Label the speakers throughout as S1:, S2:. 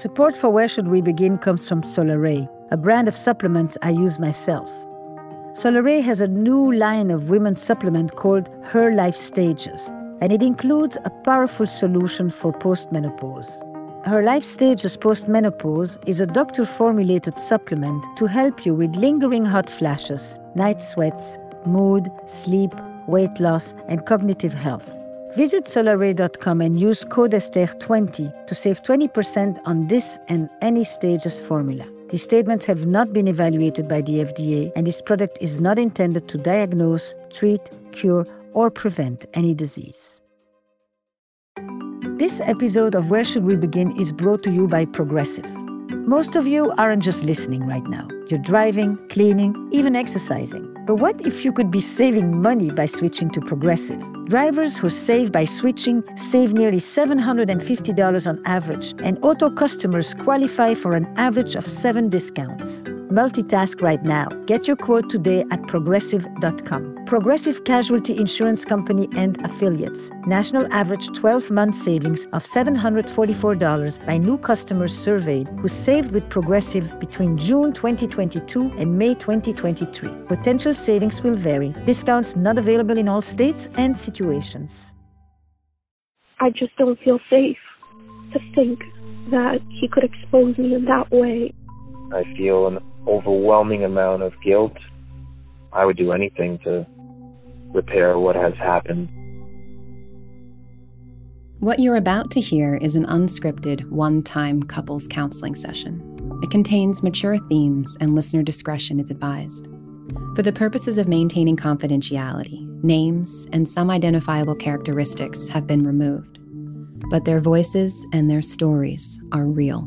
S1: Support for Where Should We Begin comes from Solaray, a brand of supplements I use myself. Solaray has a new line of women's supplement called Her Life Stages, and it includes a powerful solution for postmenopause. Her Life Stages Postmenopause is a doctor formulated supplement to help you with lingering hot flashes, night sweats, mood, sleep, weight loss, and cognitive health. Visit solaray.com and use code Esther20 to save 20% on this and any stages formula. These statements have not been evaluated by the FDA, and this product is not intended to diagnose, treat, cure, or prevent any disease. This episode of Where Should We Begin is brought to you by Progressive. Most of you aren't just listening right now. You're driving, cleaning, even exercising. But what if you could be saving money by switching to Progressive? Drivers who save by switching save nearly $750 on average, and auto customers qualify for an average of seven discounts. Multitask right now. Get your quote today at progressive.com. Progressive Casualty Insurance Company and Affiliates. National average 12 month savings of $744 by new customers surveyed who saved with Progressive between June 2022 and May 2023. Potential savings will vary. Discounts not available in all states and situations.
S2: I just don't feel safe to think that he could expose me in that way.
S3: I feel an overwhelming amount of guilt. I would do anything to repair what has happened.
S4: What you're about to hear is an unscripted, one time couples counseling session. It contains mature themes, and listener discretion is advised. For the purposes of maintaining confidentiality, names and some identifiable characteristics have been removed, but their voices and their stories are real.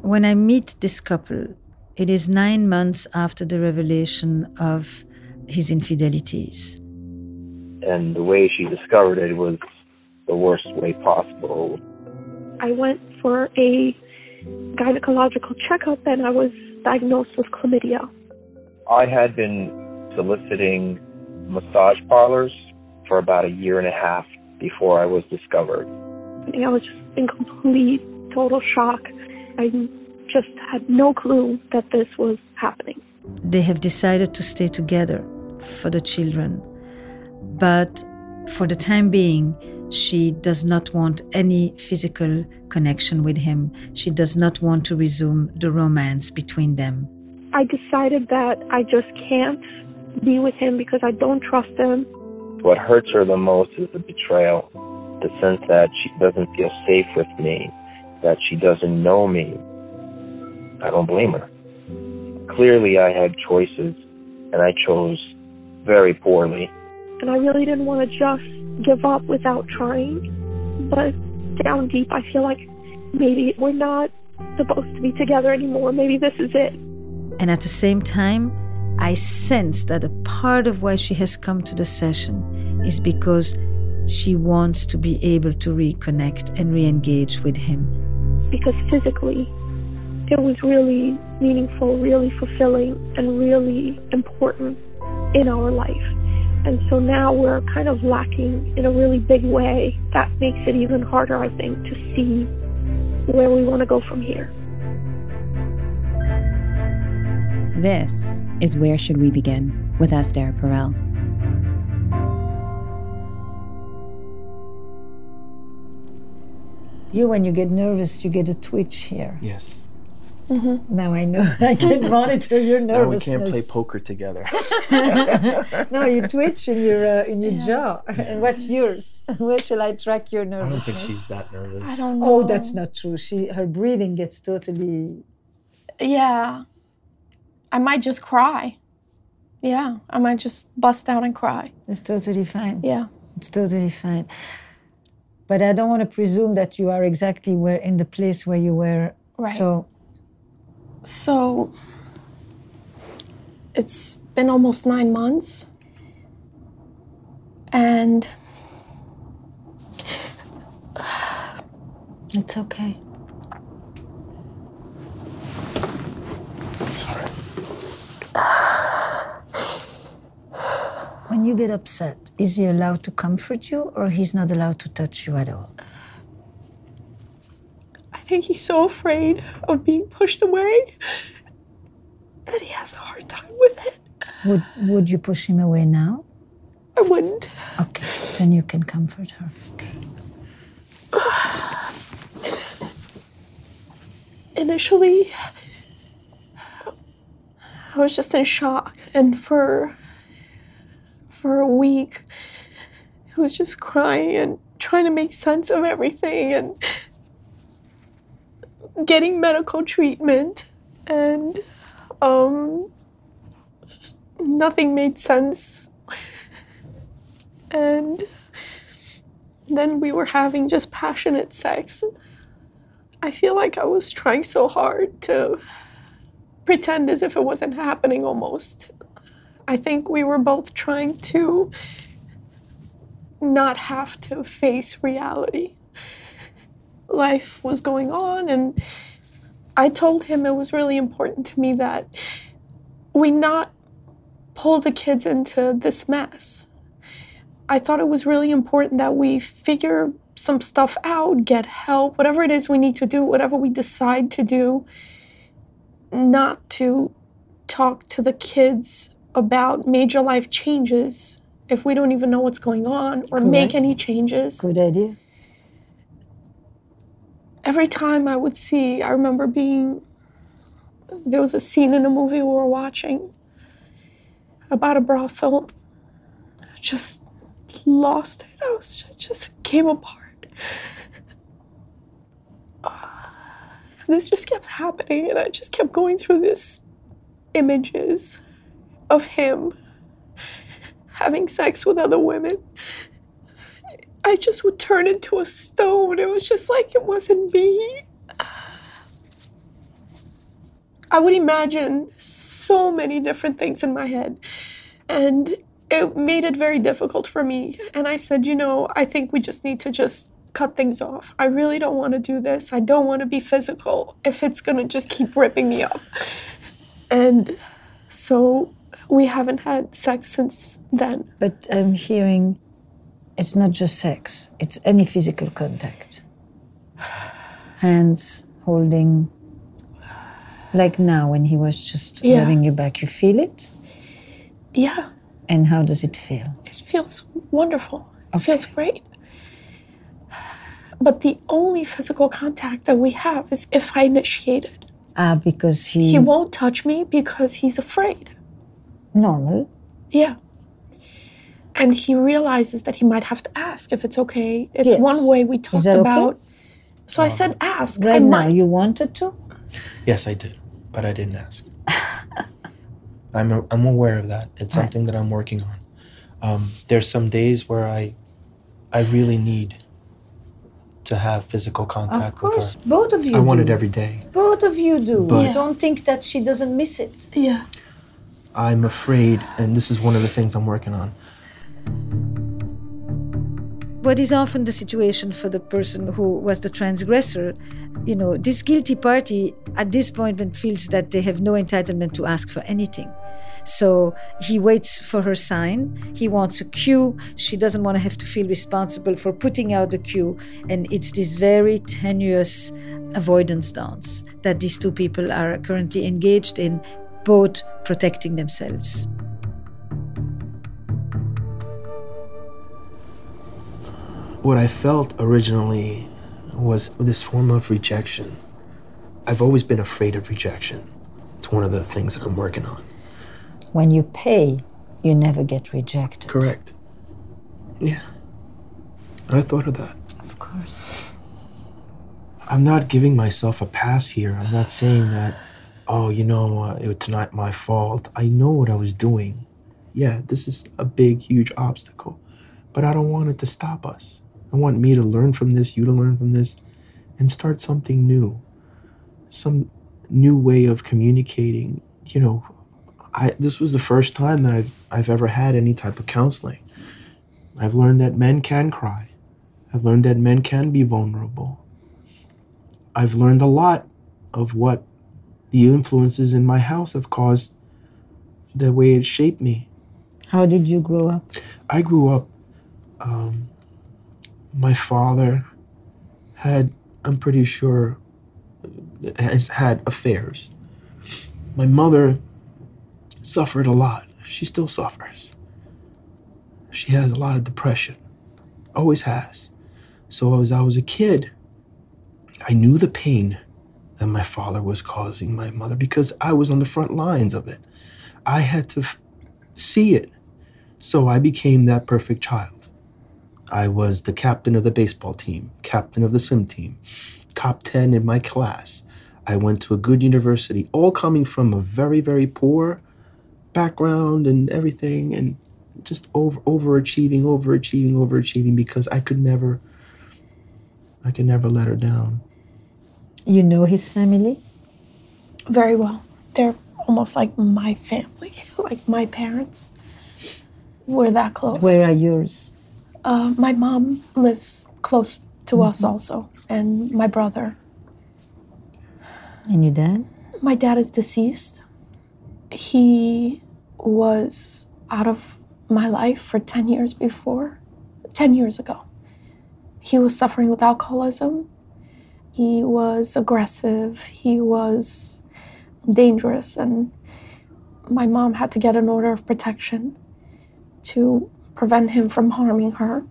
S1: When I meet this couple, it is nine months after the revelation of his infidelities.
S3: And the way she discovered it was the worst way possible.
S2: I went for a gynecological checkup and I was diagnosed with chlamydia.
S3: I had been soliciting massage parlors for about a year and a half before I was discovered.
S2: I was just in complete, total shock. I just had no clue that this was happening.
S1: They have decided to stay together for the children. But for the time being, she does not want any physical connection with him. She does not want to resume the romance between them.
S2: I decided that I just can't be with him because I don't trust him.
S3: What hurts her the most is the betrayal, the sense that she doesn't feel safe with me, that she doesn't know me. I don't blame her. Clearly, I had choices, and I chose very poorly.
S2: And I really didn't want to just give up without trying. But down deep, I feel like maybe we're not supposed to be together anymore. Maybe this is it.
S1: And at the same time, I sense that a part of why she has come to the session is because she wants to be able to reconnect and re engage with him.
S2: Because physically, it was really meaningful, really fulfilling, and really important in our life. And so now we're kind of lacking in a really big way. That makes it even harder, I think, to see where we want to go from here.
S4: This is Where Should We Begin with Esther Perel.
S1: You, when you get nervous, you get a twitch here.
S5: Yes.
S1: Mm-hmm. Now I know I can monitor your nervousness.
S5: Now we can't play poker together.
S1: no, you twitch in your uh, in your yeah. jaw. And what's yours? Where shall I track your nervousness?
S5: I don't think she's that nervous.
S2: I don't know.
S1: Oh, that's not true. She her breathing gets totally.
S6: Yeah, I might just cry. Yeah, I might just bust out and cry.
S1: It's totally fine.
S6: Yeah,
S1: it's totally fine. But I don't want to presume that you are exactly where in the place where you were.
S6: Right.
S1: So
S6: so it's been almost nine months. And
S1: it's okay.
S5: Sorry.
S1: When you get upset, is he allowed to comfort you or he's not allowed to touch you at all?
S6: Think he's so afraid of being pushed away that he has a hard time with it.
S1: Would would you push him away now?
S6: I wouldn't.
S1: Okay, then you can comfort her. Okay.
S6: Initially, I was just in shock, and for for a week, I was just crying and trying to make sense of everything and getting medical treatment, and um, nothing made sense. And then we were having just passionate sex. I feel like I was trying so hard to pretend as if it wasn't happening almost. I think we were both trying to not have to face reality. Life was going on, and I told him it was really important to me that we not pull the kids into this mess. I thought it was really important that we figure some stuff out, get help, whatever it is we need to do, whatever we decide to do, not to talk to the kids about major life changes if we don't even know what's going on or make any changes.
S1: Good idea.
S6: Every time I would see, I remember being, there was a scene in a movie we were watching about a brothel. I just lost it. I was it just came apart. This just kept happening, and I just kept going through this images of him having sex with other women. I just would turn into a stone. It was just like it wasn't me. I would imagine so many different things in my head. And it made it very difficult for me. And I said, you know, I think we just need to just cut things off. I really don't want to do this. I don't want to be physical if it's going to just keep ripping me up. And so we haven't had sex since then.
S1: But I'm hearing it's not just sex, it's any physical contact. Hands holding, like now when he was just
S6: Yeah.
S1: rubbing you back, you feel it?
S6: Yeah,
S1: And how does it feel?
S6: it feels wonderful. It feels great. But the only physical contact that we have is if I initiate it.
S1: Ah, because he,
S6: He won't touch me because he's afraid.
S1: normal.
S6: Yeah. And he realizes that he might have to ask if it's okay. It's
S1: Yes.
S6: one way we talked
S1: that okay?
S6: about. So I said, ask. I
S1: Right now,
S6: might.
S1: you wanted to?
S5: Yes, I did, but I didn't ask. I'm a, I'm aware of that. It's something that I'm working on. Um, there's some days where I I really need to have physical contact
S1: Of
S5: with
S1: course.
S5: her.
S1: Both of you
S5: I want it every day.
S1: Both of you do.
S5: But-
S1: you don't think that she doesn't miss it.
S6: yeah.
S5: I'm afraid, and this is one of the things I'm working on.
S1: What is often the situation for the person who was the transgressor you know this guilty party at this point feels that they have no entitlement to ask for anything. So he waits for her sign. He wants a cue. She doesn't want to have to feel responsible for putting out the cue. And it's this very tenuous avoidance dance that these two people are currently engaged in both protecting themselves
S5: What I felt originally was this form of rejection. I've always been afraid of rejection. It's one of the things that I'm working on.
S1: when you pay you never get rejected
S5: Correct. Yeah. I thought of that.
S1: of course
S5: I'm not giving myself a pass here. I'm not saying that, oh, you know, uh, it's not my fault. I know what I was doing. Yeah, this is a big, huge obstacle, but I don't want it to stop us. I want me to learn from this, you to learn from this, and start something new. Some new way of communicating. You know, I this was the first time that I've I've ever had any type of counseling. I've learned that men can cry. I've learned that men can be vulnerable. I've learned a lot of what the influences in my house have caused the way it shaped me.
S1: How did you grow up?
S5: I grew up. Um, my father had, I'm pretty sure, has had affairs. My mother suffered a lot. She still suffers. She has a lot of depression. Always has. So as I was a kid, I knew the pain that my father was causing my mother because I was on the front lines of it. I had to f- see it. So I became that perfect child. I was the captain of the baseball team, captain of the swim team, top 10 in my class. I went to a good university, all coming from a very, very poor background and everything, and just over overachieving, overachieving, overachieving because I could never I could never let her down.
S1: You know his family?
S6: Very well. They're almost like my family, like my parents. We're that close.
S1: Where are yours?
S6: Uh, my mom lives close to us also, and my brother.
S1: And your dad?
S6: My dad is deceased. He was out of my life for 10 years before, 10 years ago. He was suffering with alcoholism. He was aggressive. He was dangerous. And my mom had to get an order of protection to prevent him from harming her.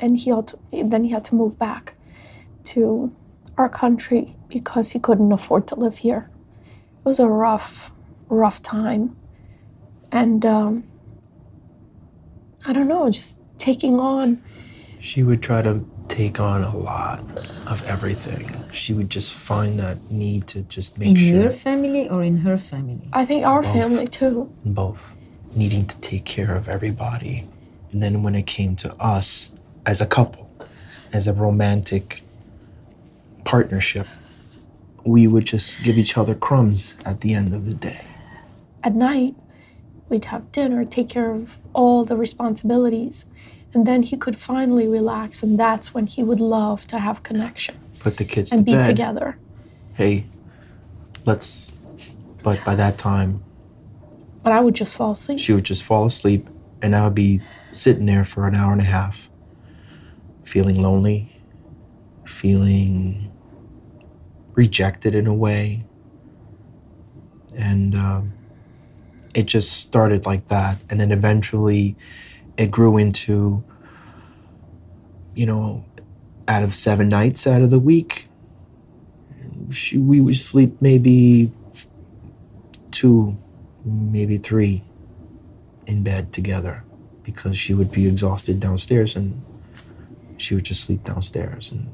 S6: And he had to, then he had to move back to our country because he couldn't afford to live here. It was a rough, rough time. And um, I don't know, just taking on
S5: She would try to take on a lot of everything. She would just find that need to just make
S1: In
S5: sure
S1: your family or in her family?
S6: I think our
S5: Both.
S6: family too.
S5: both needing to take care of everybody. And then when it came to us as a couple, as a romantic partnership, we would just give each other crumbs at the end of the day.
S6: At night, we'd have dinner, take care of all the responsibilities, and then he could finally relax, and that's when he would love to have connection
S5: Put the kids
S6: and
S5: to
S6: be
S5: bed.
S6: together.
S5: Hey, let's. But by that time,
S6: But I would just fall asleep.
S5: she would just fall asleep, and I would be sitting there for an hour and a half, feeling lonely, feeling rejected in a way. And um, it just started like that. And then eventually it grew into, you know, out of seven nights out of the week, she, we would sleep maybe two, maybe three in bed together because she would be exhausted downstairs and she would just sleep downstairs. And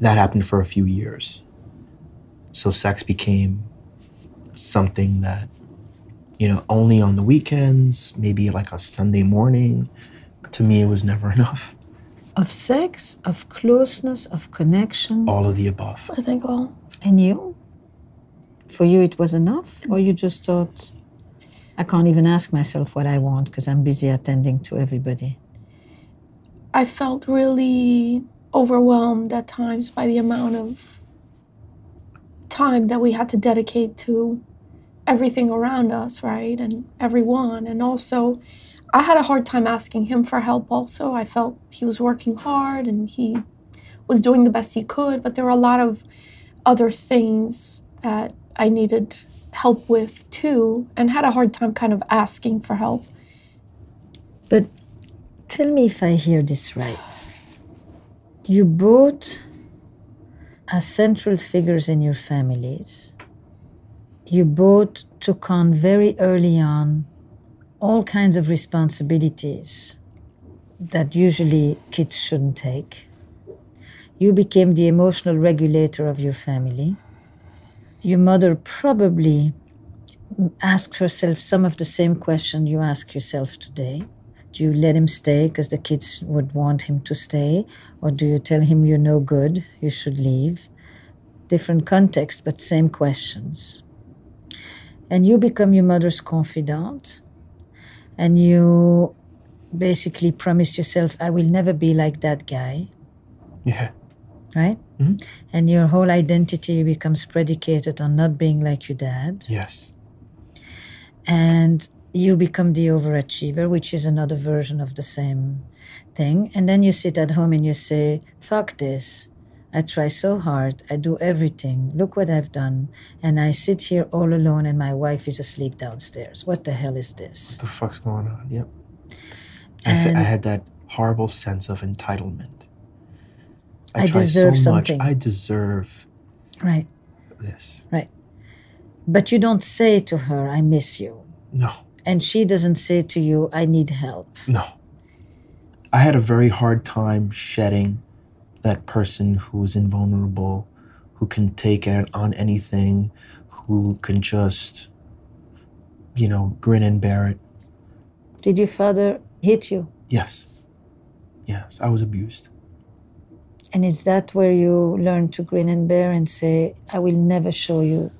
S5: that happened for a few years. So sex became something that, you know, only on the weekends, maybe like a Sunday morning. To me, it was never enough.
S1: Of sex, of closeness, of connection.
S5: All of the above.
S6: I think all.
S1: And you? For you, it was enough? Or you just thought, I can't even ask myself what I want because I'm busy attending to everybody?
S6: I felt really overwhelmed at times by the amount of time that we had to dedicate to everything around us, right? And everyone. And also, I had a hard time asking him for help, also. I felt he was working hard and he was doing the best he could, but there were a lot of other things that I needed help with too, and had a hard time kind of asking for help.
S1: But tell me if I hear this right. You both uh, are central figures in your families. You both took on very early on all kinds of responsibilities that usually kids shouldn't take. You became the emotional regulator of your family. Your mother probably asked herself some of the same questions you ask yourself today. Do you let him stay because the kids would want him to stay? Or do you tell him you're no good, you should leave? Different context, but same questions. And you become your mother's confidant, and you basically promise yourself, I will never be like that guy,
S5: Yeah.
S1: right? Mm-hmm. And your whole identity becomes predicated on not being like your dad.
S5: Yes.
S1: And you become the overachiever, which is another version of the same thing. And then you sit at home and you say, fuck this. I try so hard. I do everything. Look what I've done. And I sit here all alone and my wife is asleep downstairs. What the hell is this?
S5: What the fuck's going on? Yep. I,
S1: And-
S5: I had that horrible sense of entitlement.
S1: I
S5: try
S1: deserve
S5: so
S1: something.
S5: much. I deserve
S1: Right,
S5: this.
S1: right. But you don't say to her, I miss you.
S5: No,
S1: And she doesn't say to you, I need help.
S5: no. I had a very hard time shedding that person who's invulnerable, who can take it on anything, who can just, you know, grin and bear it.
S1: Did your father hit you?
S5: Yes. Yes, I was abused.
S1: And is that where you learn to grin and bear and say, I will never show you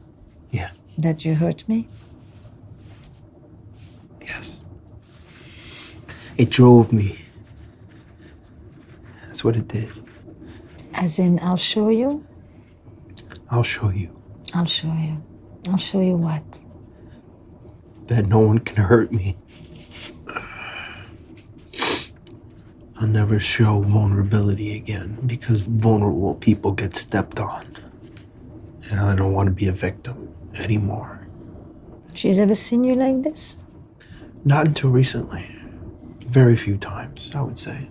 S5: Yeah.
S1: that you hurt me?
S5: Yes. It drove me. That's what it did.
S1: As in, I'll show you?
S5: I'll show you
S1: I'll show you. I'll show you what?
S5: that no one can hurt me. I'll never show vulnerability again because vulnerable people get stepped on. And I don't want to be a victim anymore.
S1: She's ever seen you like this?
S5: Not until recently. Very few times, I would say.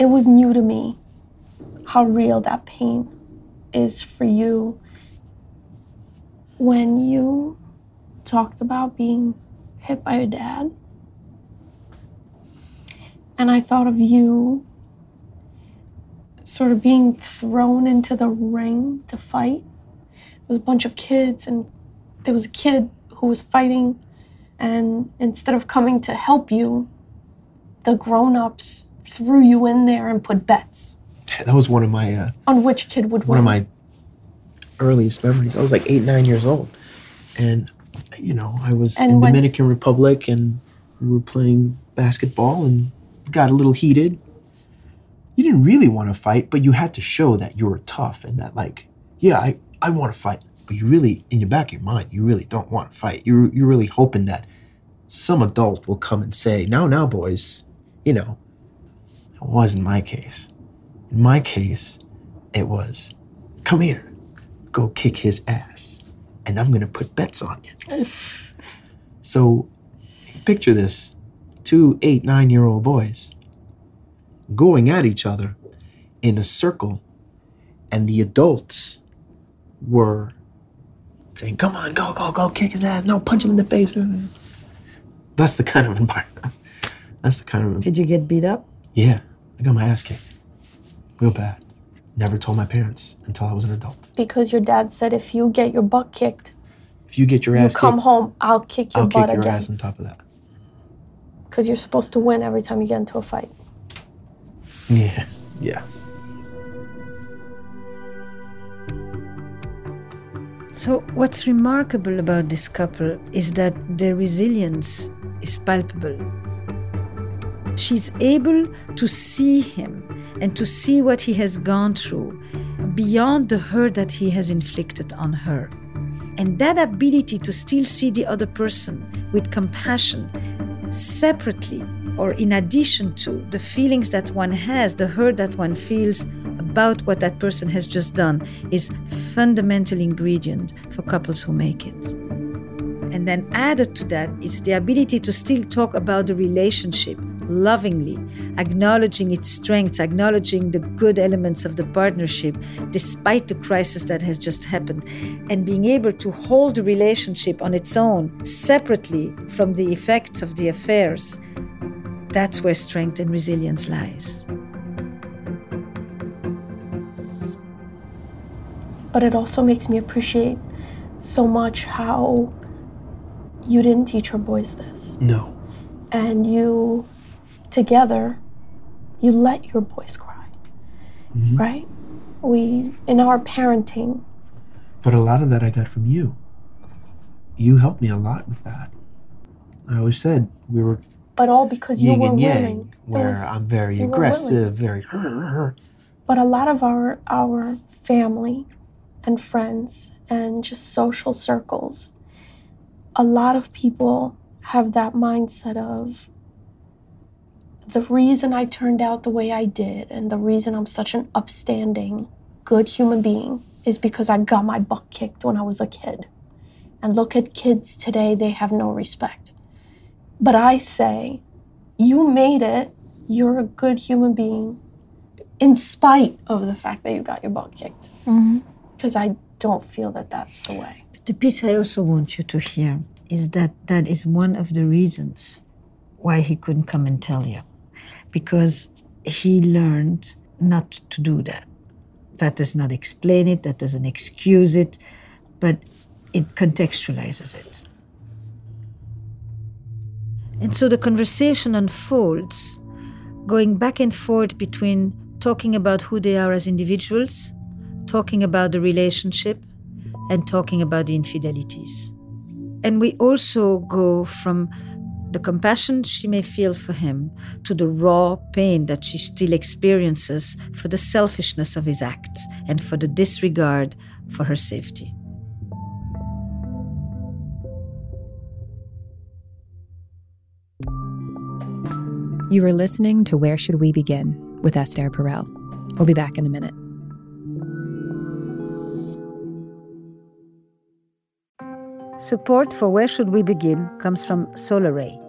S6: It was new to me how real that pain is for you when you talked about being hit by your dad. And I thought of you sort of being thrown into the ring to fight. There was a bunch of kids, and there was a kid who was fighting, and instead of coming to help you, the grown ups threw you in there and put bets
S5: That was one of my uh,
S6: on which kid would
S5: one of my earliest memories. I was like eight, nine years old, and you know I was
S6: And
S5: in Dominican Republic, and we were playing basketball, and got a little heated. You didn't really want to fight, but you had to show that you were tough and that, like, yeah, I, I want to fight, but you really, in your back of your mind, you really don't want to fight. You're you're really hoping that some adult will come and say, "Now, now, boys," you know. It wasn't my case. In my case, it was, "Come here." go kick his ass and I'm gonna put bets on you. so picture this two, eight, nine year old boys going at each other in a circle, and the adults were saying, Come on, go, go, go, kick his ass. No, punch him in the face. That's the kind of environment. That's the kind of
S1: Did you get beat up?
S5: yeah, I got my ass kicked. Real bad. Never told my parents until I was an adult.
S6: because your dad said if you get your butt kicked,
S5: If you get your
S6: you
S5: ass
S6: come
S5: kicked,
S6: home, I'll kick your
S5: I'll
S6: butt
S5: kick your
S6: again.
S5: ass on top of that.
S6: Because you're supposed to win every time you get into a fight.
S5: Yeah, yeah.
S1: So, what's remarkable about this couple is that their resilience is palpable. She's able to see him and to see what he has gone through beyond the hurt that he has inflicted on her. And that ability to still see the other person with compassion separately or in addition to the feelings that one has, the hurt that one feels about what that person has just done is fundamental ingredient for couples who make it. And then added to that is the ability to still talk about the relationship lovingly, acknowledging its strengths, acknowledging the good elements of the partnership despite the crisis that has just happened, and being able to hold the relationship on its own, separately from the effects of the affairs. That's where strength and resilience lies.
S6: But it also makes me appreciate so much how you didn't teach your boys this.
S5: No.
S6: And you, together, you let your boys cry. Mm-hmm. Right? We, in our parenting,
S5: But a lot of that I got from you. You helped me a lot with that. I always said we were
S6: but all because you were
S5: yang,
S6: willing.
S5: Where
S6: was-
S5: I'm very aggressive, very.
S6: But a lot of our our family and friends and just social circles, a lot of people have that mindset of the reason I turned out the way I did and the reason I'm such an upstanding, good human being is because I got my butt kicked when I was a kid. And look at kids today, they have no respect. But I say, you made it, you're a good human being, in spite of the fact that you got your butt kicked. Mm-hmm. Because I don't feel that that's the way.
S1: The piece I also want you to hear is that that is one of the reasons why he couldn't come and tell you. Because he learned not to do that. That does not explain it, that doesn't excuse it, but it contextualizes it. And so the conversation unfolds, going back and forth between talking about who they are as individuals, talking about the relationship, and talking about the infidelities. And we also go from the compassion she may feel for him to the raw pain that she still experiences for the selfishness of his acts and for the disregard for her safety.
S4: You are listening to Where Should We Begin with Esther Perel. We'll be back in a minute.
S1: Support for Where Should We Begin comes from Solaray.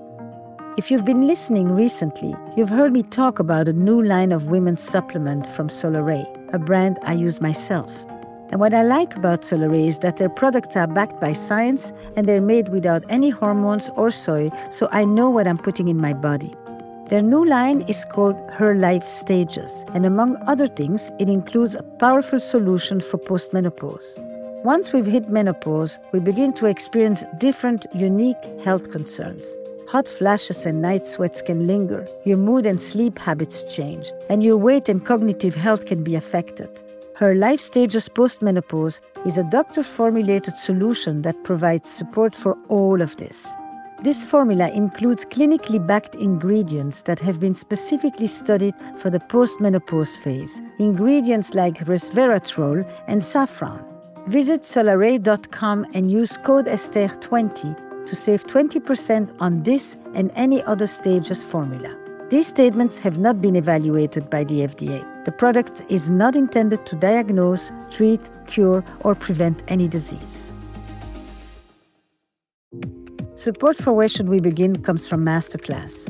S1: If you've been listening recently, you've heard me talk about a new line of women's supplement from Solaray, a brand I use myself. And what I like about Solaray is that their products are backed by science and they're made without any hormones or soy, so I know what I'm putting in my body. Their new line is called Her Life Stages, and among other things, it includes a powerful solution for postmenopause. Once we've hit menopause, we begin to experience different, unique health concerns. Hot flashes and night sweats can linger, your mood and sleep habits change, and your weight and cognitive health can be affected. Her Life Stages Postmenopause is a doctor formulated solution that provides support for all of this. This formula includes clinically backed ingredients that have been specifically studied for the postmenopause phase, ingredients like resveratrol and saffron. Visit solaray.com and use code ESTHER20 to save 20% on this and any other stages formula. These statements have not been evaluated by the FDA. The product is not intended to diagnose, treat, cure, or prevent any disease. Support for Where Should We Begin comes from Masterclass.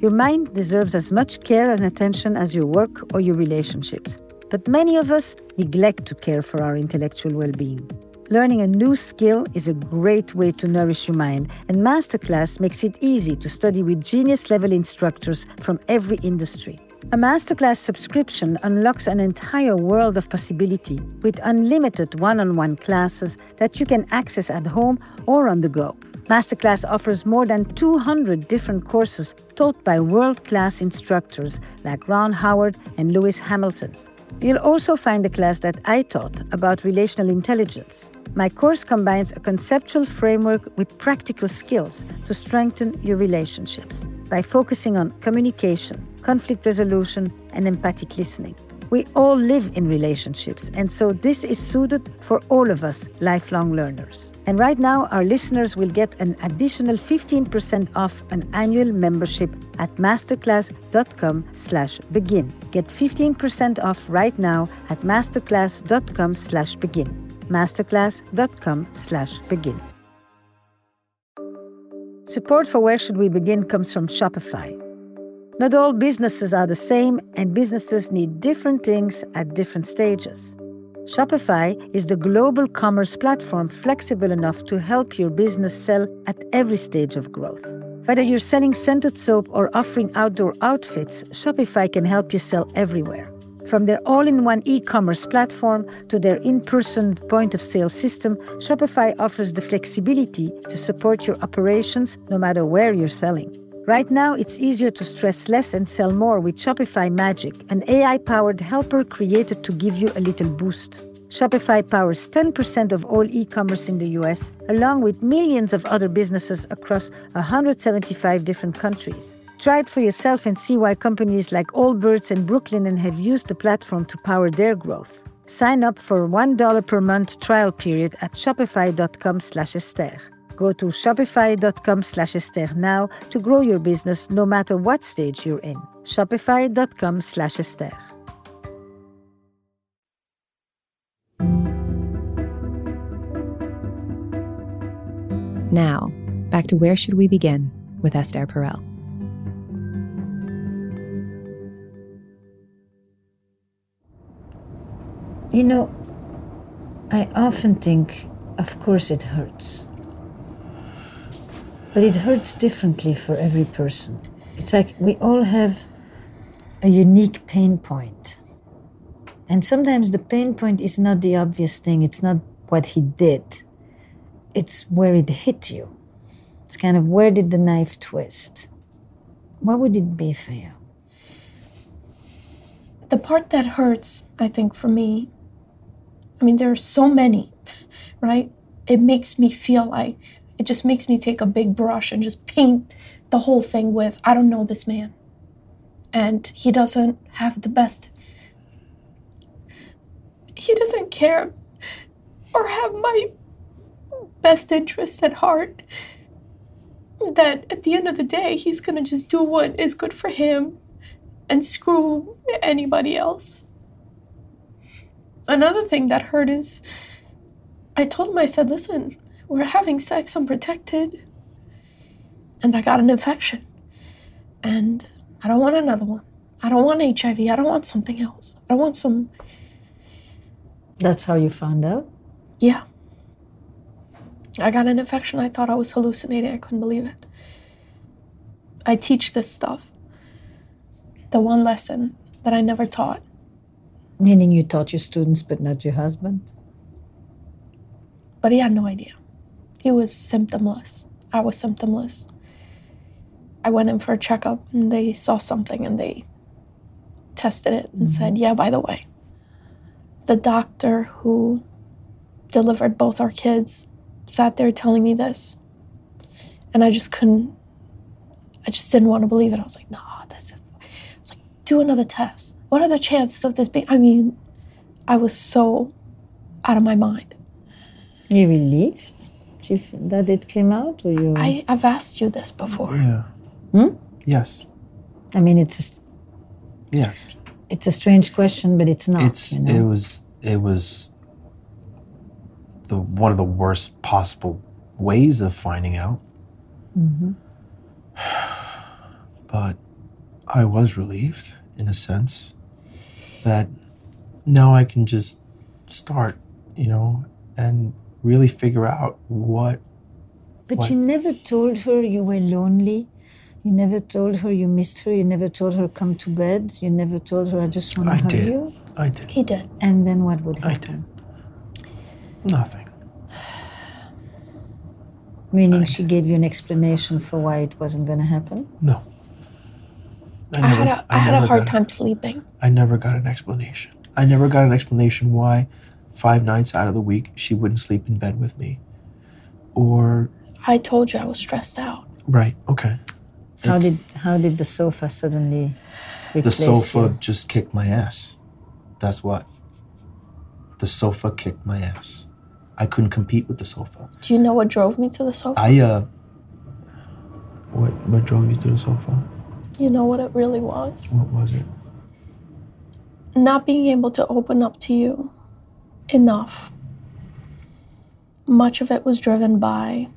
S1: Your mind deserves as much care and attention as your work or your relationships, but many of us neglect to care for our intellectual well being. Learning a new skill is a great way to nourish your mind, and Masterclass makes it easy to study with genius level instructors from every industry. A Masterclass subscription unlocks an entire world of possibility with unlimited one on one classes that you can access at home or on the go. Masterclass offers more than 200 different courses taught by world class instructors like Ron Howard and Lewis Hamilton. You'll also find a class that I taught about relational intelligence. My course combines a conceptual framework with practical skills to strengthen your relationships by focusing on communication, conflict resolution, and empathic listening. We all live in relationships, and so this is suited for all of us lifelong learners. And right now, our listeners will get an additional 15% off an annual membership at masterclass.com slash begin. Get 15% off right now at masterclass.com slash begin. masterclass.com slash begin. Support for Where Should We Begin comes from Shopify. Not all businesses are the same, and businesses need different things at different stages. Shopify is the global commerce platform flexible enough to help your business sell at every stage of growth. Whether you're selling scented soap or offering outdoor outfits, Shopify can help you sell everywhere. From their all in one e commerce platform to their in person point of sale system, Shopify offers the flexibility to support your operations no matter where you're selling. Right now, it's easier to stress less and sell more with Shopify Magic, an AI powered helper created to give you a little boost. Shopify powers 10% of all e commerce in the US, along with millions of other businesses across 175 different countries. Try it for yourself and see why companies like Allbirds and Brooklinen have used the platform to power their growth. Sign up for a $1 per month trial period at shopify.com slash Esther. Go to shopify.com slash Esther now to grow your business no matter what stage you're in. Shopify.com slash Esther.
S4: Now, back to Where Should We Begin with Esther Perel.
S1: You know, I often think, of course, it hurts. But it hurts differently for every person. It's like we all have a unique pain point. And sometimes the pain point is not the obvious thing, it's not what he did, it's where it hit you. It's kind of where did the knife twist? What would it be for you?
S6: The part that hurts, I think, for me, I mean, there are so many, right? It makes me feel like it just makes me take a big brush and just paint the whole thing with I don't know this man. And he doesn't have the best. He doesn't care or have my best interest at heart. That at the end of the day, he's gonna just do what is good for him and screw anybody else. Another thing that hurt is I told him, I said, listen, we're having sex unprotected, and I got an infection. And I don't want another one. I don't want HIV. I don't want something else. I want some.
S1: That's how you found out?
S6: Yeah. I got an infection. I thought I was hallucinating. I couldn't believe it. I teach this stuff. The one lesson that I never taught.
S1: Meaning you taught your students, but not your husband?
S6: But he had no idea. He was symptomless. I was symptomless. I went in for a checkup and they saw something and they tested it and said, mm-hmm. Yeah, by the way, the doctor who delivered both our kids sat there telling me this. And I just couldn't, I just didn't want to believe it. I was like, No, that's it. I was like, Do another test. What are the chances of this being? I mean, I was so out of my mind.
S1: You relieved if that it came out, or you?
S6: I, I've asked you this before.
S5: Yeah.
S1: Hmm?
S5: Yes.
S1: I mean, it's a,
S5: Yes.
S1: it's a strange question, but it's not.
S5: it's
S1: you know?
S5: it was it was the one of the worst possible ways of finding out.
S1: Mm-hmm.
S5: But I was relieved in a sense that now I can just start, you know, and really figure out what
S1: But
S5: What?
S1: you never told her you were lonely. You never told her you missed her. You never told her come to bed. You never told her I just want to
S5: I
S1: hug
S5: did.
S1: you.
S5: I did.
S6: He did.
S1: And then what would happen?
S5: I
S1: happen?
S5: Nothing.
S1: Meaning
S5: I
S1: she gave you an explanation for why it wasn't going to happen.
S5: No.
S6: I, had a, I, had a hard
S5: got-
S6: time sleeping.
S5: I never got an explanation. I never got an explanation why five nights out of the week she wouldn't sleep in bed with me. Or
S6: I told you I was stressed out.
S5: right, okay.
S1: How
S5: It's-
S1: did how did the sofa suddenly
S5: the sofa
S1: you?
S5: just kicked my ass. That's what. The sofa kicked my ass. I couldn't compete with the sofa.
S6: Do you know what drove me to the sofa?
S5: I uh what what drove you to the sofa?
S6: you know what it really was?
S5: What was it?
S6: Not being able to open up to you enough. Much of it was driven by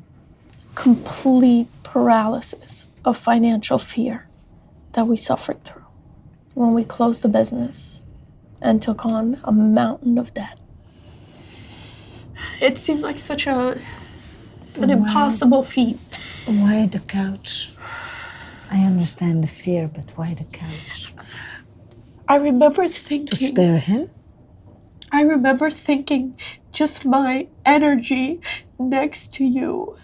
S6: complete paralysis of financial fear that we suffered through when we closed the business and took on a mountain of debt. It seemed like such a an impossible feat.
S1: Why the couch? I understand the fear, but why the couch?
S6: I remember thinking
S1: To spare him?
S6: I remember thinking just my energy next to you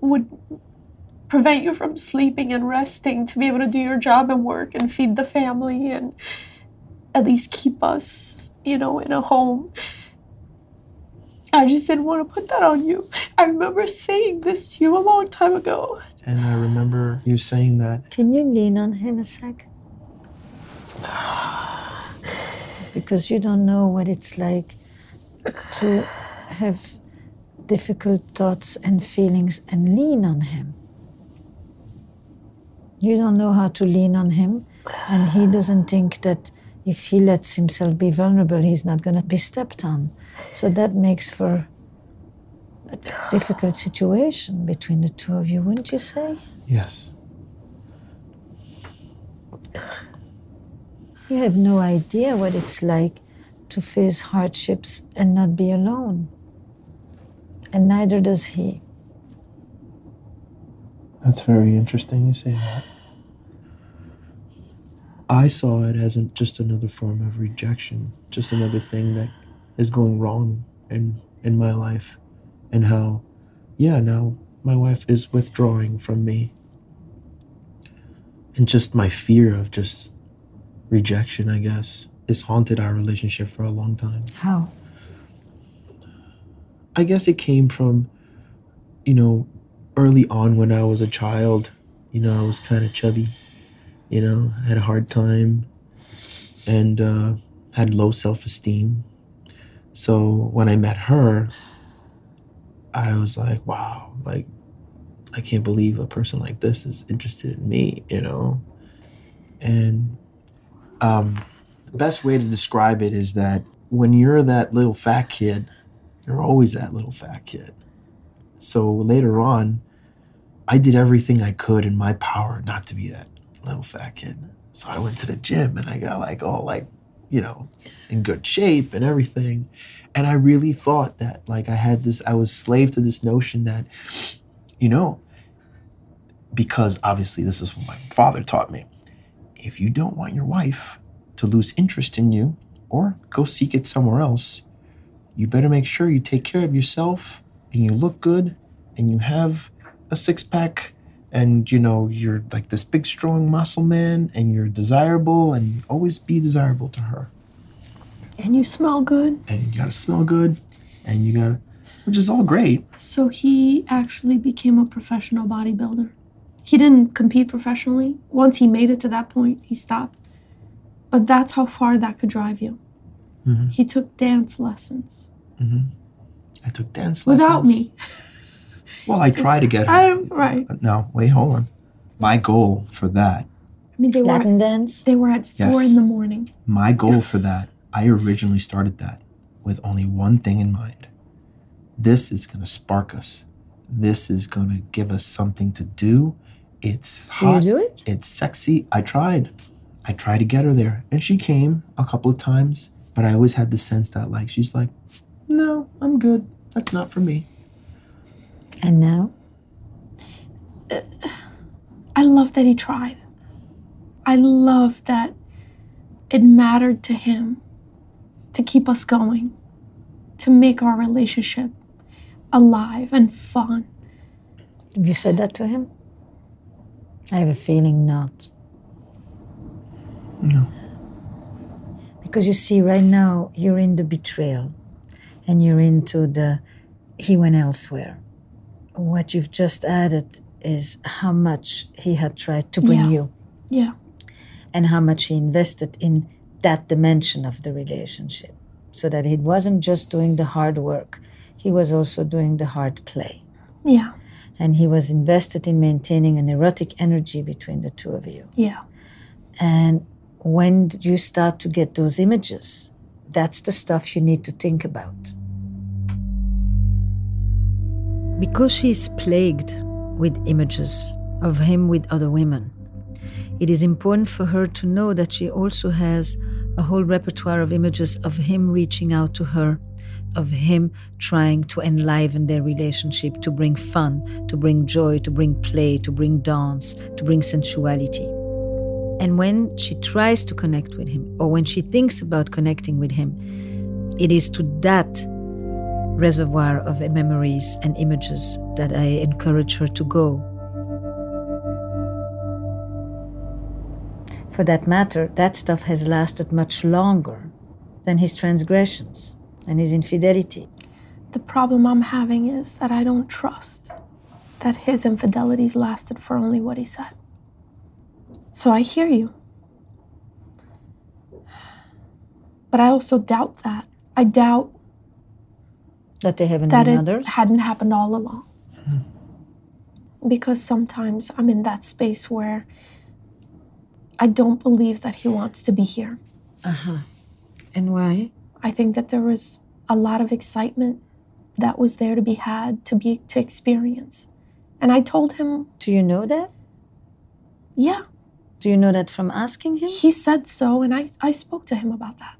S6: would prevent you from sleeping and resting to be able to do your job and work and feed the family and at least keep us, you know, in a home. I just didn't want to put that on you. I remember saying this to you a long time ago.
S5: And I remember you saying that
S1: Can you lean on him a sec? Because you don't know what it's like to have difficult thoughts and feelings and lean on Him. You don't know how to lean on Him, and He doesn't think that if He lets Himself be vulnerable, He's not going to be stepped on. So that makes for a difficult situation between the two of you, wouldn't you say?
S5: Yes.
S1: You have no idea what it's like to face hardships and not be alone. And neither does he.
S5: That's very interesting you say that. I saw it as just another form of rejection, just another thing that is going wrong in in my life, and how, yeah, now my wife is withdrawing from me, and just my fear of just rejection, I guess, has haunted our relationship for a long time.
S1: How?
S5: I guess it came from, you know, early on when I was a child. You know, I was kind of chubby. You know, had a hard time, and uh, had low self esteem. So when I met her, I was like, wow, like I can't believe a person like this is interested in me, you know? And um, the best way to describe it is that when you're that little fat kid, you're always that little fat kid. So later on, I did everything I could in my power not to be that little fat kid. So I went to the gym and I got like all like, you know, in good shape and everything. And I really thought that like I had this, I was slave to this notion that, you know, because obviously this is what my father taught me. If you don't want your wife to lose interest in you or go seek it somewhere else, you better make sure you take care of yourself and you look good and you have a six pack and you know you're like this big strong muscle man and you're desirable and always be desirable to her
S6: And you smell good.
S5: and you gotta smell good and you gotta which is all great
S6: So he actually became a professional bodybuilder. He didn't compete professionally. Once he made it to that point, he stopped. But that's how far that could drive you.
S5: Mhm.
S6: He took dance lessons
S5: i took dance lessons
S6: without me.
S5: well i try to get her
S6: I right.
S5: But no wait hold on my goal for that
S6: I mean, they were
S1: Latin dance?
S6: they were at four in the morning.
S5: my goal for that i originally started that with only one thing in mind this is going to spark us this is going to give us something to do it's
S1: Do you
S5: hot
S1: do it?
S5: it's sexy i tried i tried to get her there and she came a couple of times but i always had the sense that like she's like no i'm good that's not for me
S1: And now?
S6: I love that he tried. I love that it mattered to him to keep us going, to make our relationship alive and fun.
S1: Have you said that to him? I have a feeling not.
S5: no
S1: Because you see, right now, you're in the betrayal and you're into the he went elsewhere. What you've just added is how much he had tried to bring
S6: Yeah.
S1: you
S6: Yeah.
S1: and how much he invested in that dimension of the relationship. So that he wasn't just doing the hard work, he was also doing the hard play.
S6: Yeah.
S1: And he was invested in maintaining an erotic energy between the two of you.
S6: Yeah.
S1: And when you start to get those images, that's the stuff you need to think about. Because she is plagued with images of him with other women, it is important for her to know that she also has a whole repertoire of images of him reaching out to her, of him trying to enliven their relationship, to bring fun, to bring joy, to bring play, to bring dance, to bring sensuality. And when she tries to connect with him, or when she thinks about connecting with him, it is to that reservoir of memories and images that I encourage her to go. For that matter, that stuff has lasted much longer than his transgressions and his infidelity.
S6: The problem I'm having is that I don't trust that his infidelities lasted for only what he said. So I hear you. But I also doubt that. I doubt
S1: That they haven't
S6: that
S1: been
S6: it
S1: others?
S6: hadn't happened all along. Because sometimes I'm in that space where I don't believe that he wants to be here. Uh huh.
S1: And why?
S6: I think that there was a lot of excitement that was there to be had, to be to experience. And I told him,
S1: Do you know that?
S6: yeah,
S1: Do you know that from asking him?
S6: he said so, and I, I spoke to him about that.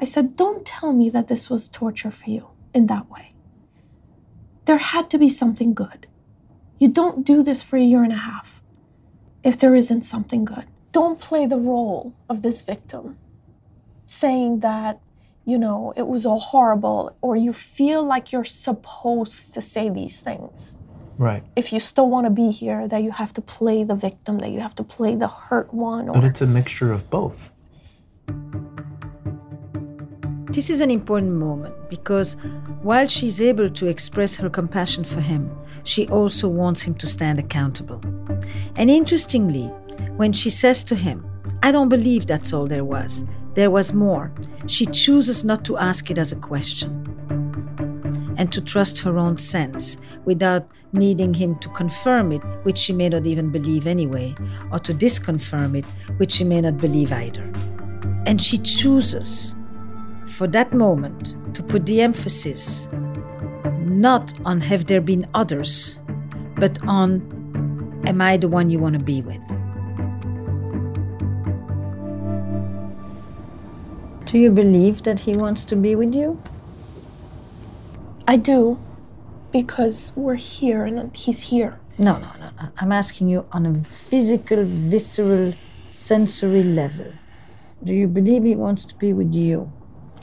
S6: I said, Don't tell me that this was torture for you in that way. There had to be something good. You don't do this for a year and a half if there isn't something good. Don't play the role of this victim, saying that, you know, it was all horrible, or you feel like you're supposed to say these things
S5: Right.
S6: if you still want to be here, that you have to play the victim, that you have to play the hurt one. Or,
S5: But it's a mixture of both.
S1: This is an important moment because while she's able to express her compassion for him, she also wants him to stand accountable. And interestingly, when she says to him, I don't believe that's all there was, there was more, she chooses not to ask it as a question and to trust her own sense without needing him to confirm it, which she may not even believe anyway, or to disconfirm it, which she may not believe either. And she chooses for that moment to put the emphasis not on have there been others, but on am I the one you want to be with? Do you believe that he wants to be with you?
S6: I do, because we're here and he's here.
S1: No, no, no, no. I'm asking you on a physical, visceral, sensory level. Do you believe he wants to be with you?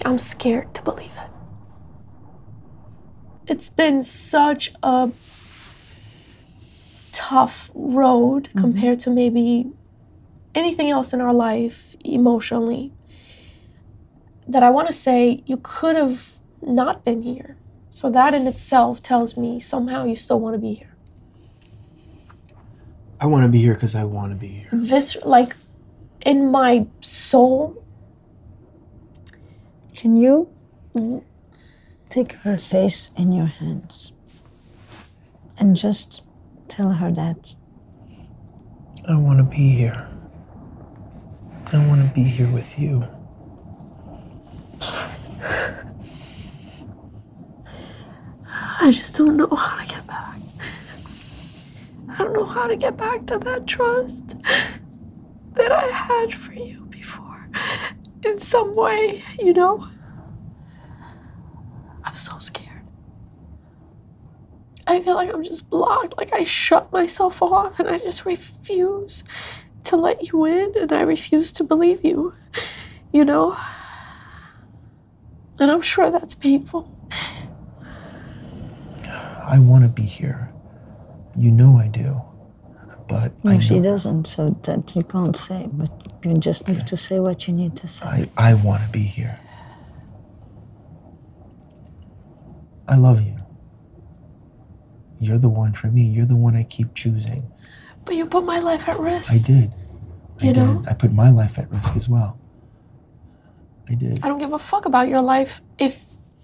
S6: I'm scared to believe it. It's been such a tough road mm-hmm. compared to maybe anything else in our life emotionally that I want to say you could have not been here. So that in itself tells me somehow you still want to be here.
S5: I want to be here because I want to be here.
S6: This, like in my soul,
S1: Can you mm-hmm. take her face in your hands and just tell her that?
S5: I want to be here. I want to be here with you.
S6: I just don't know how to get back. I don't know how to get back to that trust that I had for you before. In some way, you know? I'm so scared. I feel like I'm just blocked, like I shut myself off and I just refuse to let you in and I refuse to believe you, you know? And I'm sure that's painful.
S5: I want to be here. You know I do. But I
S1: No, she doesn't, so that you can't say, but you just need to say what you need to say.
S5: I, I want to be here. I love you. You're the one for me. You're the one I keep choosing.
S6: But you put my life at risk.
S5: I did. I
S6: You
S5: did.
S6: know?
S5: I put my life at risk as well. I did.
S6: I don't give a fuck about your life if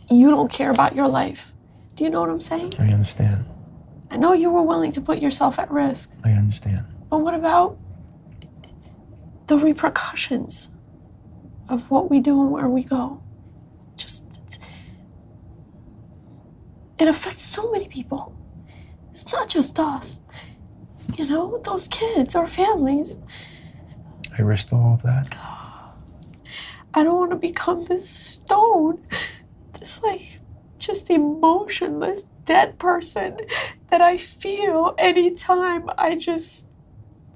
S6: you don't care about your life. Do you know what I'm saying?
S5: I understand.
S6: I know you were willing to put yourself at risk,
S5: I understand.
S6: but what about the repercussions of what we do and where we go? Just it affects so many people. It's not just us. You know, those kids, our families.
S5: I risked all of that. Oh.
S6: I don't want to become this stone, this like just emotionless dead person that I feel anytime I just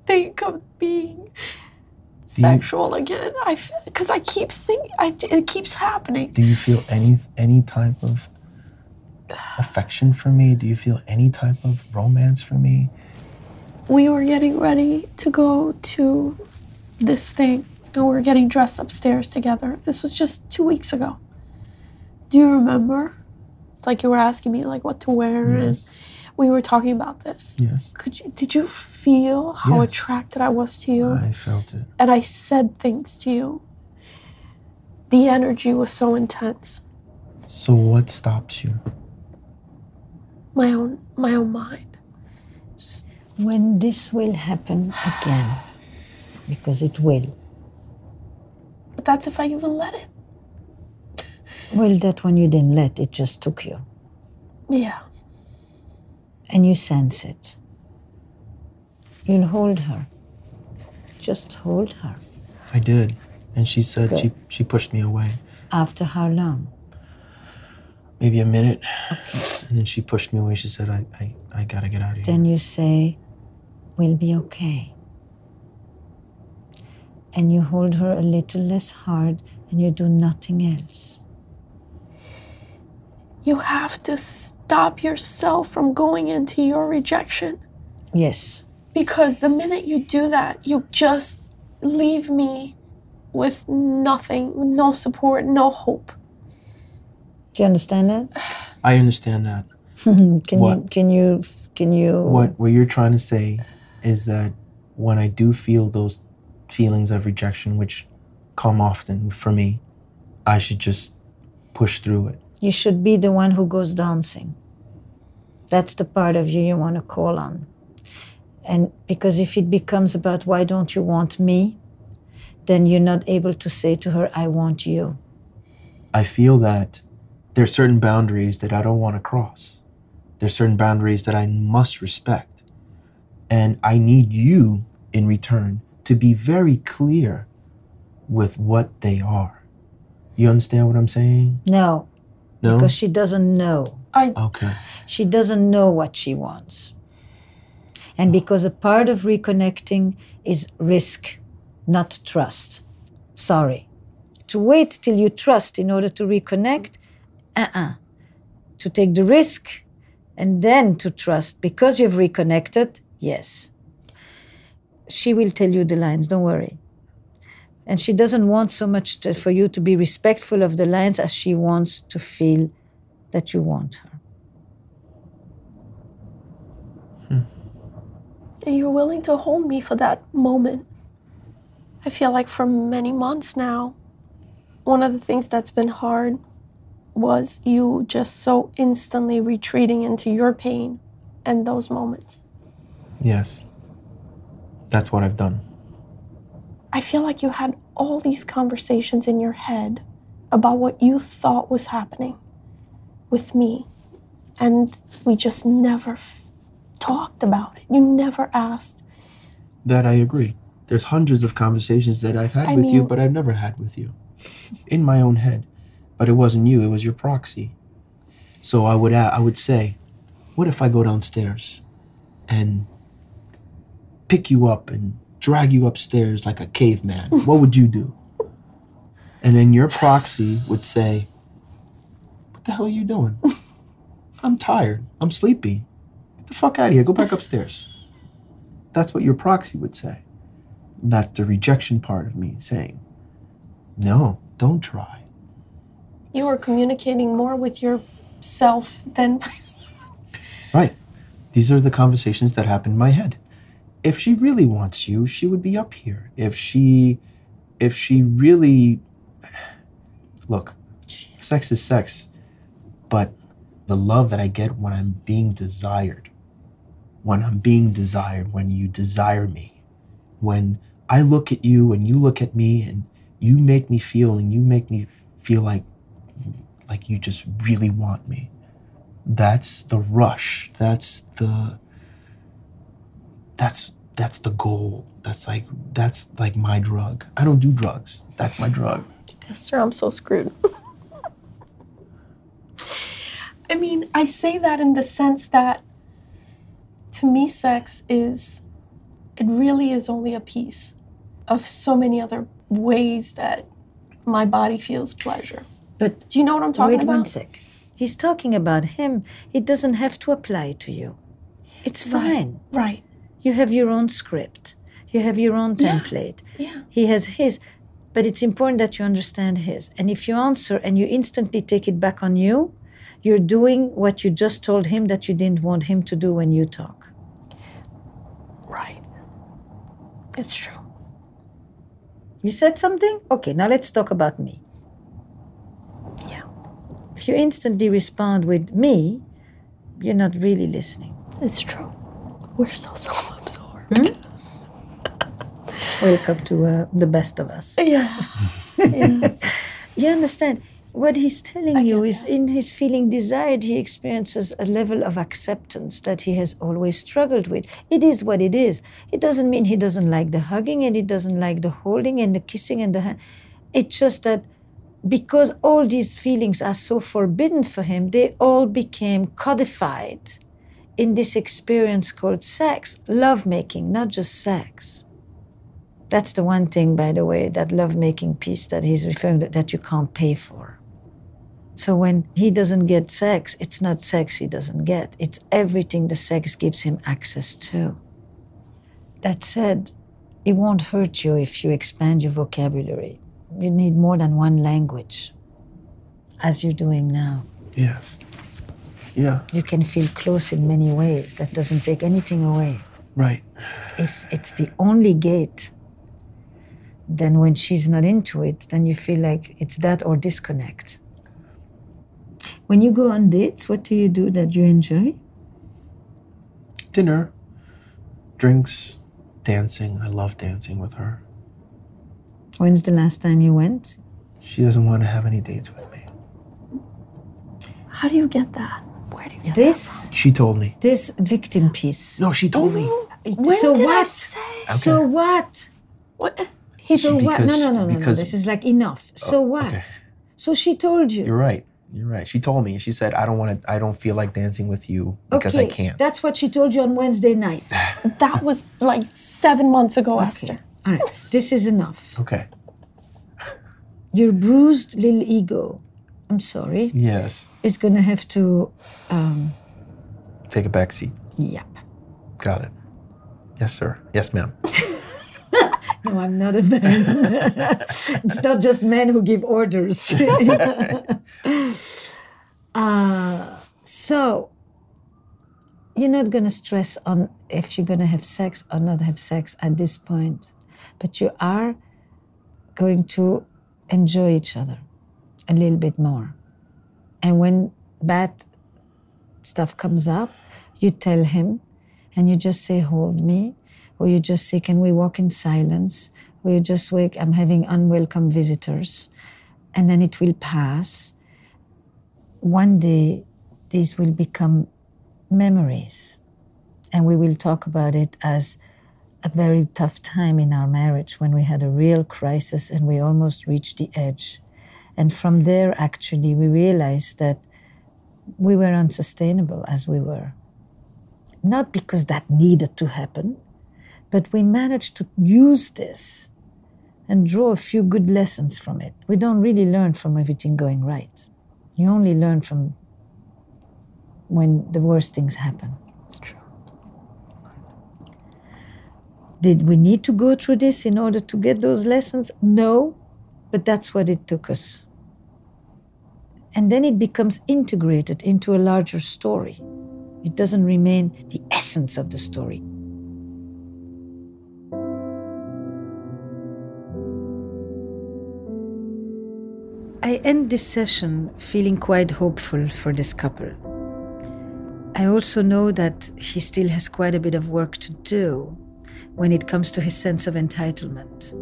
S6: think of being sexual again. I because I keep thinking, I it keeps happening.
S5: Do you feel any any type of affection for me? Do you feel any type of romance for me?
S6: We were getting ready to go to this thing, and we were getting dressed upstairs together. This was just two weeks ago. Do you remember? It's like you were asking me like what to wear,
S5: Yes.
S6: and we were talking about this.
S5: Yes.
S6: Could you? Did you feel how
S5: Yes.
S6: attracted I was to you?
S5: I felt it.
S6: and I said things to you. The energy was so intense.
S5: So what stops you?
S6: my own my own mind. Just
S1: When this will happen again, because it will.
S6: But that's if I even let it.
S1: Well, that one you didn't let, it just took you.
S6: Yeah.
S1: And you sense it. You'll hold her. Just hold her.
S5: I did. And she said
S1: Good.
S5: she, she pushed me away.
S1: After how long?
S5: Maybe a minute. And then she pushed me away. She said, I, I, I gotta get out of here.
S1: Then you say, We'll be okay. And you hold her a little less hard and you do nothing else.
S6: You have to stop yourself from going into your rejection.
S1: Yes.
S6: Because the minute you do that, you just leave me with nothing, no support, no hope.
S1: Do you understand that?
S5: I understand that.
S1: can you
S5: What?
S1: can you can you
S5: What what you're trying to say is that when I do feel those feelings of rejection, which come often for me, I should just push through it.
S1: you should be the one who goes dancing. That's the part of you you want to call on. And because if it becomes about why don't you want me, then you're not able to say to her, I want you.
S5: I feel that there are certain boundaries that I don't want to cross. There are certain boundaries that I must respect. And I need you in return to be very clear with what they are. You understand what I'm saying?
S1: No,
S5: No?
S1: because she doesn't know.
S6: I
S5: okay.
S1: She doesn't know what she wants. And because a part of reconnecting is risk, not trust. Sorry. To wait till you trust in order to reconnect, uh uh To take the risk and then to trust because you've reconnected, yes. She will tell you the lines, don't worry. And she doesn't want so much to, for you to be respectful of the lines as she wants to feel that you want her. Hmm.
S6: and you're willing to hold me for that moment. I feel like for many months now, one of the things that's been hard was you just so instantly retreating into your pain and those moments.
S5: Yes. That's what I've done.
S6: I feel like you had all these conversations in your head about what you thought was happening with me, and we just never talked about it. You never asked.
S5: That I agree. There's hundreds of conversations that I've had
S6: I
S5: with you, but I've never had with you. In my own head. But it wasn't you, it was your proxy. So I would I would say, what if I go downstairs and pick you up and drag you upstairs like a caveman? What would you do? And then your proxy would say, What the hell are you doing? I'm tired. I'm sleepy. Get the fuck out of here. Go back upstairs. That's what your proxy would say. That's the rejection part of me saying, No, don't try.
S6: You were communicating more with yourself than
S5: Right. These are the conversations that happen in my head. If she really wants you, she would be up here. If she if she really look, sex is sex, but the love that I get when I'm being desired, when I'm being desired, when you desire me, when I look at you and you look at me and you make me feel and you make me feel like like you just really want me that's the rush that's the that's that's the goal that's like that's like my drug i don't do drugs that's my drug
S6: Esther, I'm so screwed. I mean, I say that in the sense that to me, sex is, it really is only a piece of so many other ways that my body feels pleasure.
S1: But
S6: Do you know what I'm talking
S1: wait
S6: about?
S1: one sec. He's talking about him. It doesn't have to apply to you. It's fine.
S6: Right.
S1: You have your own script. You have your own
S6: Yeah.
S1: template.
S6: Yeah.
S1: He has his. But it's important that you understand his. And if you answer and you instantly take it back on you, you're doing what you just told him that you didn't want him to do when you talk.
S6: Right. It's true.
S1: You said something? Okay, now let's talk about me.
S6: Yeah.
S1: If you instantly respond with me, you're not really listening.
S6: It's true. We're so self absorbed.
S1: Welcome to uh, the best of us.
S6: Yeah. yeah.
S1: You understand? What he's telling you is in his feeling desired, he experiences a level of acceptance that he has always struggled with. It is what it is. It doesn't mean he doesn't like the hugging and he doesn't like the holding and the kissing and the hand. It's just that because all these feelings are so forbidden for him, they all became codified in this experience called sex, lovemaking, not just sex. That's the one thing, by the way, that lovemaking piece that he's referring to that you can't pay for. So when he doesn't get sex, it's not sex he doesn't get, it's everything the sex gives him access to. That said, it won't hurt you if you expand your vocabulary. You need more than one language, as you're doing now.
S5: Yes. Yeah.
S1: You can feel close in many ways. That doesn't take anything away.
S5: Right.
S1: If it's the only gate, then when she's not into it, then you feel like it's that or disconnect. When you go on dates, what do you do that you enjoy?
S5: Dinner, drinks, dancing. I love dancing with her.
S1: When's the last time you went?
S5: She doesn't want to have any dates with me.
S6: How do you get that? Where do you get
S1: This
S5: She told me.
S1: this victim piece.
S5: No, she told me.
S6: When
S1: so
S6: did I
S1: what?
S6: say?
S1: So what?
S6: that? What?
S1: So what? No,
S5: Because-
S1: no, no, no, no.
S5: because-
S1: This is like enough. Oh, so
S5: Oh,
S1: what?
S5: okay.
S1: So she told you.
S5: You're right. You're right. She told me. She said, "I don't want to. I don't feel like dancing with you because I
S1: Okay,
S5: can't."
S1: That's what she told you on Wednesday night.
S6: That was like seven months ago, Esther.
S1: All right, this is enough.
S5: okay.
S1: Your bruised little ego, I'm sorry,
S5: Yes.
S1: is going to have to, um,
S5: Take a back seat.
S1: yep.
S5: Got it. Yes, sir. Yes, ma'am.
S1: No, I'm not a man. it's not just men who give orders. uh, so, you're not going to stress on if you're going to have sex or not have sex at this point, but you are going to enjoy each other a little bit more. And when bad stuff comes up, you tell him and you just say, Hold me, or you just say, Can we walk in silence? Or you just wake, I'm having unwelcome visitors. And then it will pass. One day, these will become memories. And we will talk about it as a very tough time in our marriage when we had a real crisis and we almost reached the edge. And from there, actually, we realized that we were unsustainable as we were. Not because that needed to happen, but we managed to use this and draw a few good lessons from it. We don't really learn from everything going right. You only learn from when the worst things happen.
S6: It's true.
S1: Did we need to go through this in order to get those lessons? No, but that's what it took us. And then it becomes integrated into a larger story. It doesn't remain the essence of the story. I end this session feeling quite hopeful for this couple. I also know that he still has quite a bit of work to do when it comes to his sense of entitlement,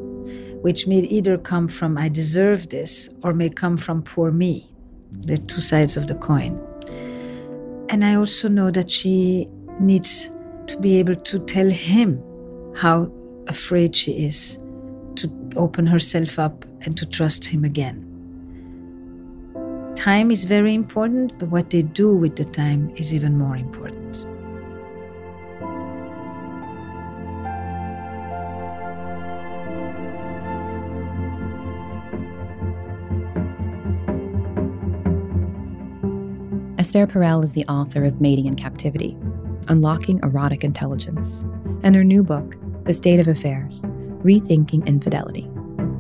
S1: which may either come from I deserve this or may come from poor me, the two sides of the coin. And I also know that she needs to be able to tell him how afraid she is to open herself up and to trust him again. Time is very important, but what they do with the time is even more important.
S4: Esther Perel is the author of Mating in Captivity, Unlocking Erotic Intelligence, and her new book, The State of Affairs Rethinking Infidelity.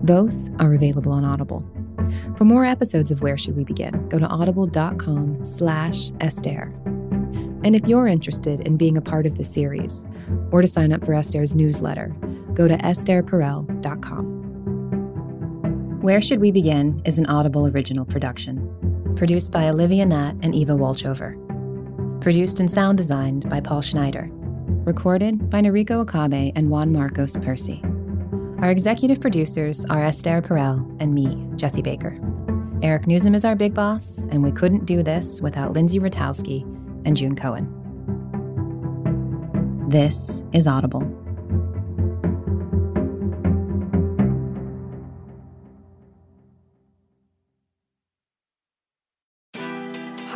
S4: Both are available on Audible. For more episodes of Where Should We Begin, go to audible.com slash Esther. And if you're interested in being a part of the series, or to sign up for Esther's newsletter, go to estherperel.com. Where Should We Begin is an Audible original production, produced by Olivia Natt and Eva Wolchover. Produced and sound designed by Paul Schneider. Recorded by Noriko Okabe and Juan Marcos Percy. Our executive producers are Esther Perel and me, Jesse Baker. Eric Nuzum is our big boss, and we couldn't do this without Lindsay Ratowski and June Cohen. This is Audible.